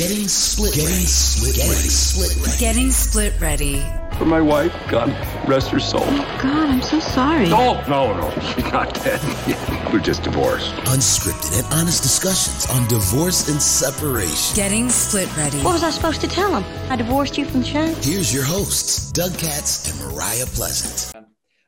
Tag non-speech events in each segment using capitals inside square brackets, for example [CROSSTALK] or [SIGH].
Getting split. Getting split. Getting split. Ready. Getting split ready. For my wife, God rest her soul. Oh God, I'm so sorry. No, no, no. She's not dead. [LAUGHS] We're just divorced. Unscripted and honest discussions on divorce and separation. Getting split ready. What was I supposed to tell him? I divorced you from the show? Here's your hosts, Doug Katz and Mariah Pleasant.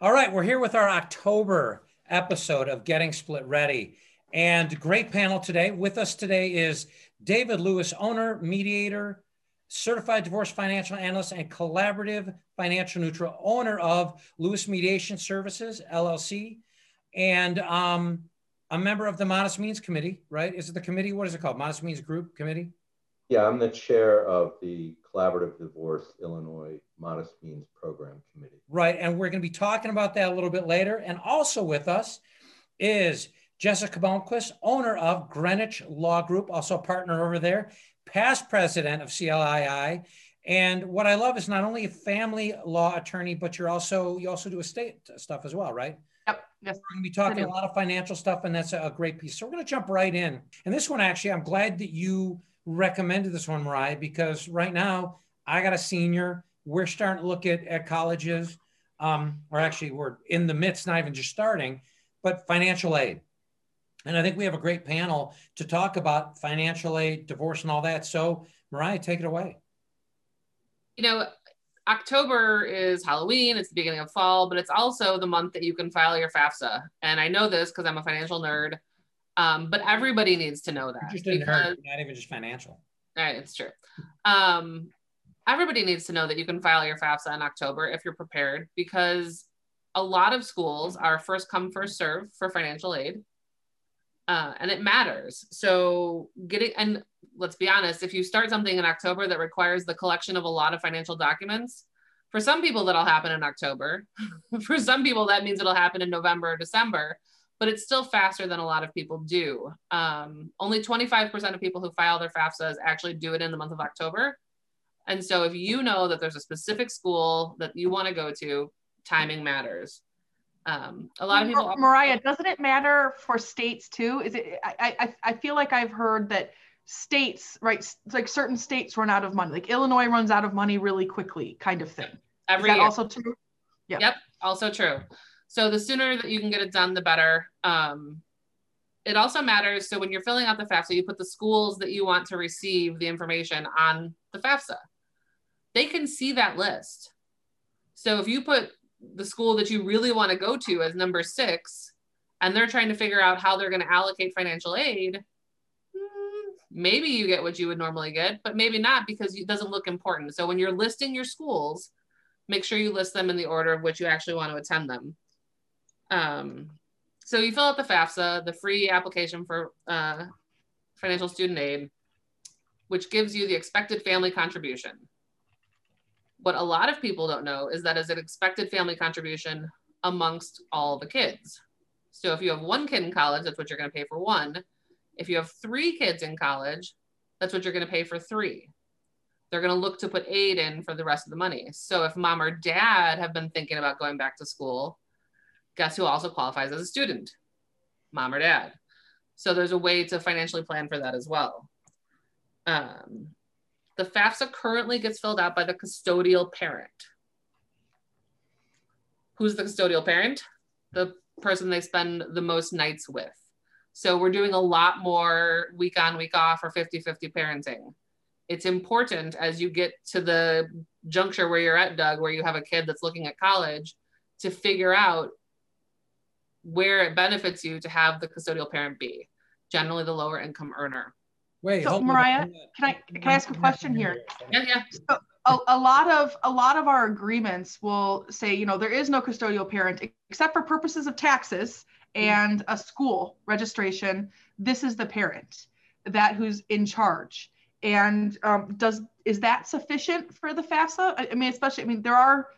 All right, we're here with our October episode of Getting Split Ready. And great panel today. With us today is David Lewis, owner, mediator, certified divorce financial analyst, and collaborative financial neutral owner of Lewis Mediation Services, LLC, and um, a member of the Modest Means Committee, right? Is it the committee? What is it called? Modest Means Group Committee? Yeah, I'm the chair of the Collaborative Divorce Illinois Modest Means Program Committee. Right, and we're going to be talking about that a little bit later. And also with us is Jessica Malmquist, owner of Greenwich Law Group, also a partner over there, past president of CLII. And what I love is not only a family law attorney, but you're also you also do estate stuff as well, right? Yep. Yes. We're going to be talking a lot of financial stuff, and that's a great piece. So we're going to jump right in. And this one, actually, I'm glad that you recommended this one, Mariah, because right now I got a senior. We're starting to look at, at colleges, um, or actually, we're in the midst, not even just starting, but financial aid. And I think we have a great panel to talk about financial aid, divorce, and all that. So, Mariah, take it away. You know, October is Halloween, it's the beginning of fall, but it's also the month that you can file your FAFSA. And I know this because I'm a financial nerd, um, but everybody needs to know that. Just a nerd, not even just financial. All right, it's true. Um, everybody needs to know that you can file your FAFSA in October if you're prepared, because a lot of schools are first come, first serve for financial aid uh, and it matters. So getting and let's be honest, if you start something in October that requires the collection of a lot of financial documents, for some people that'll happen in October. [LAUGHS] for some people that means it'll happen in November or December, but it's still faster than a lot of people do. Um, only 25% of people who file their FAFSAs actually do it in the month of October. And so if you know that there's a specific school that you want to go to, timing matters. Um, a lot of people. Mariah, doesn't it matter for states too? Is it? I, I I feel like I've heard that states, right? Like certain states run out of money. Like Illinois runs out of money really quickly, kind of thing. Every Is year. also true. Yeah. Yep. Also true. So the sooner that you can get it done, the better. Um, it also matters. So when you're filling out the FAFSA, you put the schools that you want to receive the information on the FAFSA. They can see that list. So if you put the school that you really want to go to as number six and they're trying to figure out how they're going to allocate financial aid hmm, maybe you get what you would normally get but maybe not because it doesn't look important. So when you're listing your schools make sure you list them in the order of which you actually want to attend them. Um, so you fill out the fafsa the free application for uh, financial student aid which gives you the expected family contribution what a lot of people don't know is that is an expected family contribution amongst all the kids. So if you have one kid in college, that's what you're going to pay for one. If you have three kids in college, that's what you're going to pay for three. They're going to look to put aid in for the rest of the money. So if mom or dad have been thinking about going back to school, guess who also qualifies as a student? Mom or dad. So there's a way to financially plan for that as well. Um, the FAFSA currently gets filled out by the custodial parent. Who's the custodial parent? The person they spend the most nights with. So we're doing a lot more week on, week off or 50 50 parenting. It's important as you get to the juncture where you're at, Doug, where you have a kid that's looking at college, to figure out where it benefits you to have the custodial parent be, generally the lower income earner. Wait, so Mariah, can I can I ask a question here? Yeah, yeah. So a, a lot of a lot of our agreements will say, you know, there is no custodial parent except for purposes of taxes and a school registration. This is the parent that who's in charge. And um, does is that sufficient for the FAFSA? I, I mean, especially, I mean, there are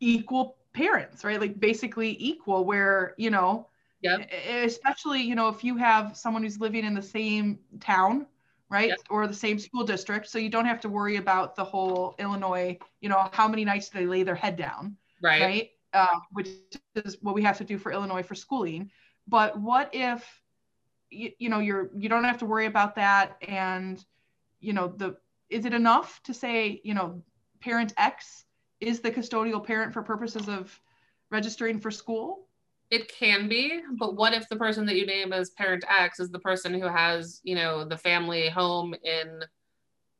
equal parents, right? Like basically equal, where you know Yep. Especially, you know, if you have someone who's living in the same town, right? Yep. Or the same school district. So you don't have to worry about the whole Illinois, you know, how many nights do they lay their head down? Right. Right. Uh, which is what we have to do for Illinois for schooling. But what if, you, you know, you're, you don't have to worry about that. And you know, the is it enough to say, you know, parent X is the custodial parent for purposes of registering for school? It can be, but what if the person that you name as parent X is the person who has, you know, the family home in,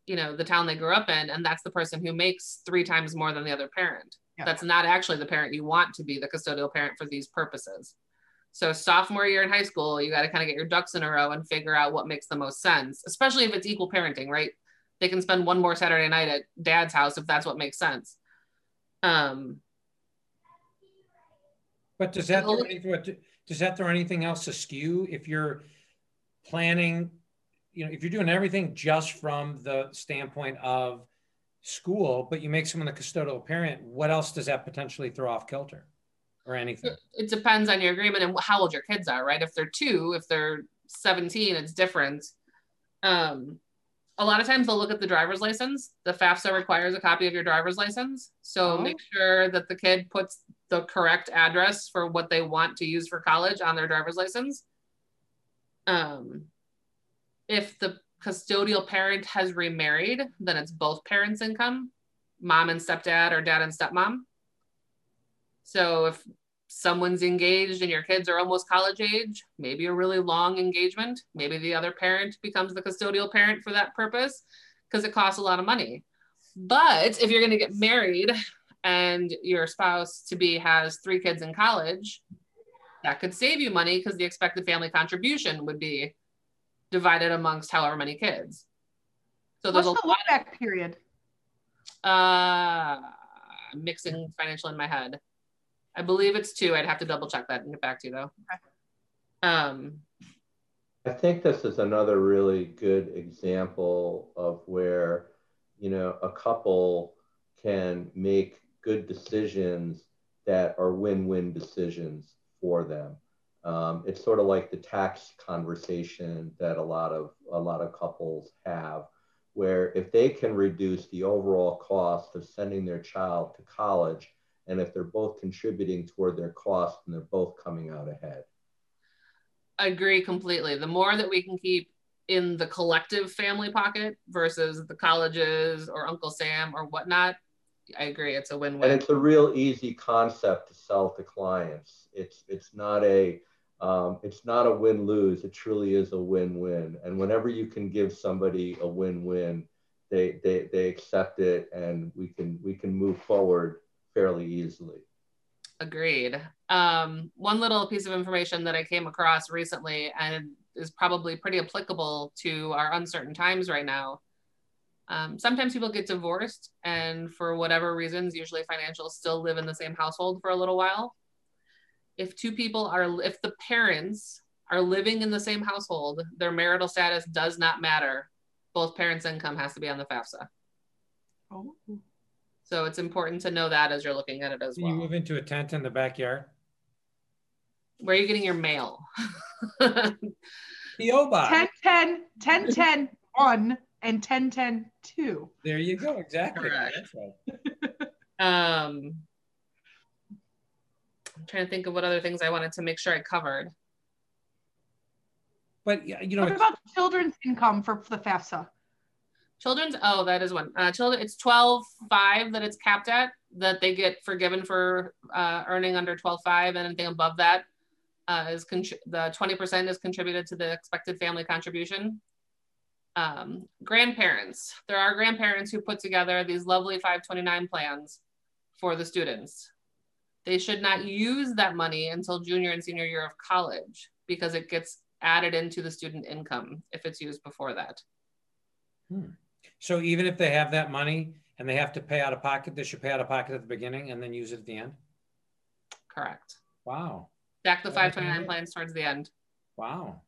you know, the town they grew up in, and that's the person who makes three times more than the other parent? That's not actually the parent you want to be the custodial parent for these purposes. So sophomore year in high school, you got to kind of get your ducks in a row and figure out what makes the most sense, especially if it's equal parenting, right? They can spend one more Saturday night at dad's house if that's what makes sense. Um, But does that, Well, throw anything- does that throw anything else askew if you're planning, you know, if you're doing everything just from the standpoint of school, but you make someone a custodial parent, what else does that potentially throw off kilter or anything? it depends on your agreement and how old your kids are, right? If they're two, if they're 17, it's different. Um, a lot of times they'll look at the driver's license. The FAFSA requires a copy of your driver's license. So Oh. make sure that the kid puts the correct address for what they want to use for college on their driver's license. Um, if the custodial parent has remarried, then it's both parents' income, mom and stepdad or dad and stepmom. So if someone's engaged and your kids are almost college age, maybe a really long engagement, maybe the other parent becomes the custodial parent for that purpose because it costs a lot of money. But if you're going to get married and your spouse to be has three kids in college, that could save you money because the expected family contribution would be divided amongst however many kids. So there's What's a the lot look back period? uh mixing financial in my head. I believe it's two. I'd have to double check that and get back to you though. Um, I think this is another really good example of where, you know, a couple can make good decisions that are win-win decisions for them. Um, it's sort of like the tax conversation that a lot of a lot of couples have, where if they can reduce the overall cost of sending their child to college, and if they're both contributing toward their cost, and they're both coming out ahead. I agree completely. The more that we can keep in the collective family pocket versus the colleges or Uncle Sam or whatnot, I agree. It's a and win-win. it's a real easy concept to sell to clients. It's it's not a um, it's not a win lose. It truly is a win win. And whenever you can give somebody a win win, they they they accept it, and we can we can move forward fairly easily. Agreed. Um, one little piece of information that I came across recently and is probably pretty applicable to our uncertain times right now. Um, sometimes people get divorced, and for whatever reasons, usually financial, still live in the same household for a little while. If two people are, if the parents are living in the same household, their marital status does not matter. Both parents' income has to be on the FAFSA. Oh. So it's important to know that as you're looking at it as Can you well. move into a tent in the backyard? Where are you getting your mail? [LAUGHS] PO box. 10 10 10 10 1 and 10 10 2. There you go. Exactly. That's right. [LAUGHS] um, I'm trying to think of what other things I wanted to make sure I covered. But yeah, you know, What about children's income for the FAFSA? Children's, oh, that is one. Uh, children, it's 12.5 that it's capped at, that they get forgiven for uh, earning under 12.5 and anything above that uh, is contri- the 20% is contributed to the expected family contribution. Um, grandparents, there are grandparents who put together these lovely 529 plans for the students. They should not use that money until junior and senior year of college because it gets added into the student income if it's used before that. so even if they have that money and they have to pay out of pocket, they should pay out of pocket at the beginning and then use it at the end. Correct. Wow. Stack the 529 plans towards the end. Wow.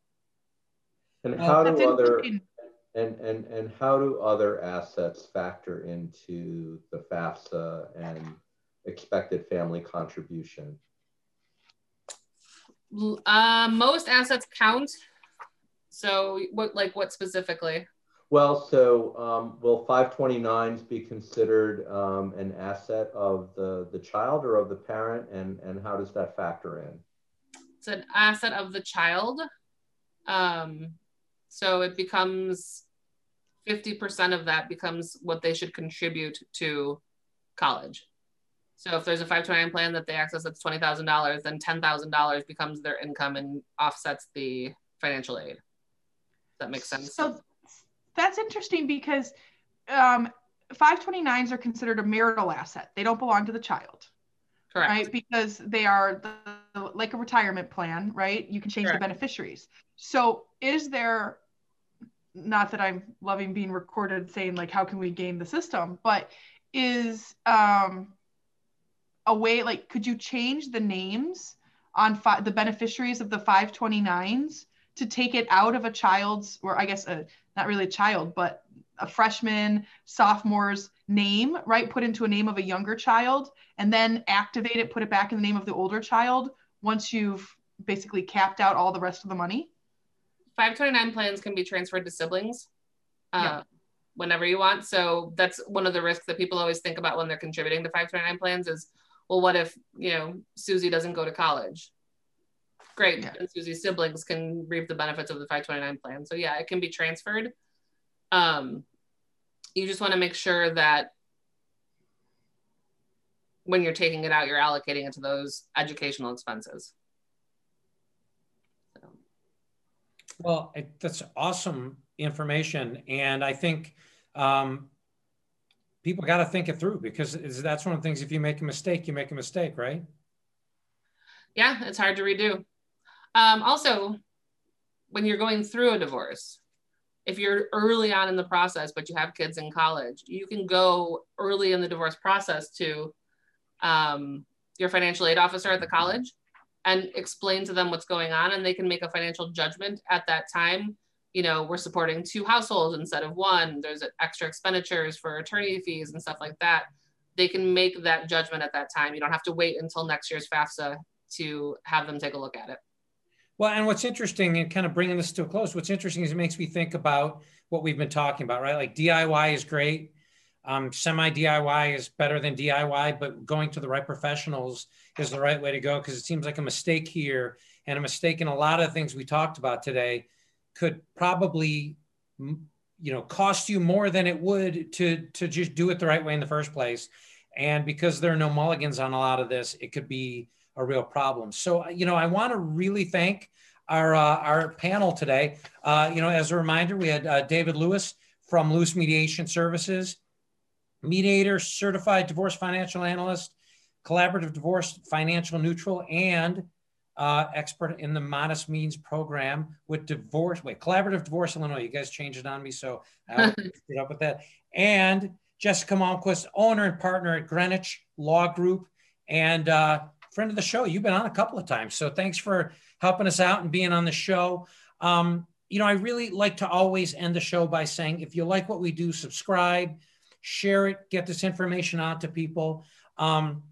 And how That's do other interesting. And and and how do other assets factor into the FAFSA and expected family contribution? Uh, most assets count. So what, like what specifically? Well, so um, will 529s be considered um, an asset of the, the child or of the parent, and, and how does that factor in? It's an asset of the child. Um, so it becomes 50% of that becomes what they should contribute to college. So if there's a 529 plan that they access that's $20,000, then $10,000 becomes their income and offsets the financial aid. Does that make sense? So that's interesting because um, 529s are considered a marital asset. They don't belong to the child. Correct. Right? Because they are like a retirement plan, right? You can change Correct. the beneficiaries. So is there not that I'm loving being recorded saying like how can we game the system, but is um a way like could you change the names on fi- the beneficiaries of the 529s to take it out of a child's or i guess a, not really a child but a freshman sophomore's name right put into a name of a younger child and then activate it put it back in the name of the older child once you've basically capped out all the rest of the money 529 plans can be transferred to siblings uh, Yeah. whenever you want. So that's one of the risks that people always think about when they're contributing to 529 plans is, well, what if, you know, Susie doesn't go to college? Great. Yeah. And Susie's siblings can reap the benefits of the 529 plan. So yeah, it can be transferred. Um, you just want to make sure that when you're taking it out, you're allocating it to those educational expenses. So. Well, it, that's awesome information, and I think um, people got to think it through because that's one of the things. If you make a mistake, you make a mistake, right? yeah, it's hard to redo. Um, also, when you're going through a divorce, if you're early on in the process, but you have kids in college, you can go early in the divorce process to um, your financial aid officer at the college and explain to them what's going on, and they can make a financial judgment at that time. You know, we're supporting two households instead of one. There's extra expenditures for attorney fees and stuff like that. They can make that judgment at that time. You don't have to wait until next year's FAFSA to have them take a look at it. Well, and what's interesting, and kind of bringing this to a close, what's interesting is it makes me think about what we've been talking about, right? Like DIY is great. Um, Semi DIY is better than DIY, but going to the right professionals is the right way to go because it seems like a mistake here and a mistake in a lot of things we talked about today could probably, you know, cost you more than it would to to just do it the right way in the first place. And because there are no mulligans on a lot of this, it could be a real problem. So, you know, I want to really thank our uh, our panel today. Uh, you know, as a reminder, we had uh, David Lewis from Lewis Mediation Services, mediator, certified divorce financial analyst, collaborative divorce financial neutral, and uh, expert in the modest means program with divorce. Wait, collaborative divorce Illinois. You guys changed it on me, so I'll [LAUGHS] get up with that. And Jessica Malmquist, owner and partner at Greenwich Law Group, and uh, friend of the show. You've been on a couple of times, so thanks for helping us out and being on the show. Um, you know, I really like to always end the show by saying, if you like what we do, subscribe, share it, get this information out to people. Um,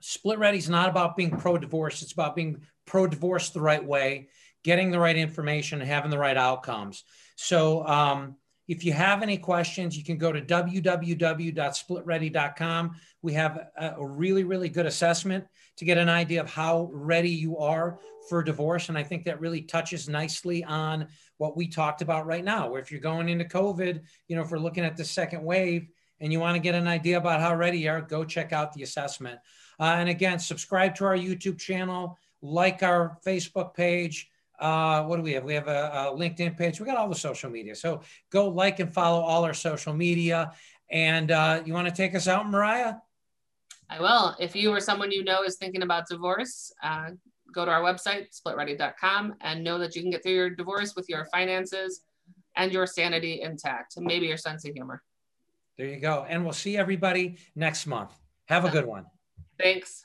Split Ready is not about being pro divorce, it's about being pro divorce the right way, getting the right information, having the right outcomes. So, um, if you have any questions, you can go to www.splitready.com. We have a, really, really good assessment to get an idea of how ready you are for divorce. And I think that really touches nicely on what we talked about right now, where if you're going into COVID, you know, if we're looking at the second wave and you want to get an idea about how ready you are, go check out the assessment. Uh, and again, subscribe to our YouTube channel, like our Facebook page. Uh, what do we have? We have a, a LinkedIn page. We got all the social media. So go like and follow all our social media. And uh, you want to take us out, Mariah? I will. If you or someone you know is thinking about divorce, uh, go to our website, splitready.com, and know that you can get through your divorce with your finances and your sanity intact, and maybe your sense of humor. There you go. And we'll see everybody next month. Have a good one. Thanks.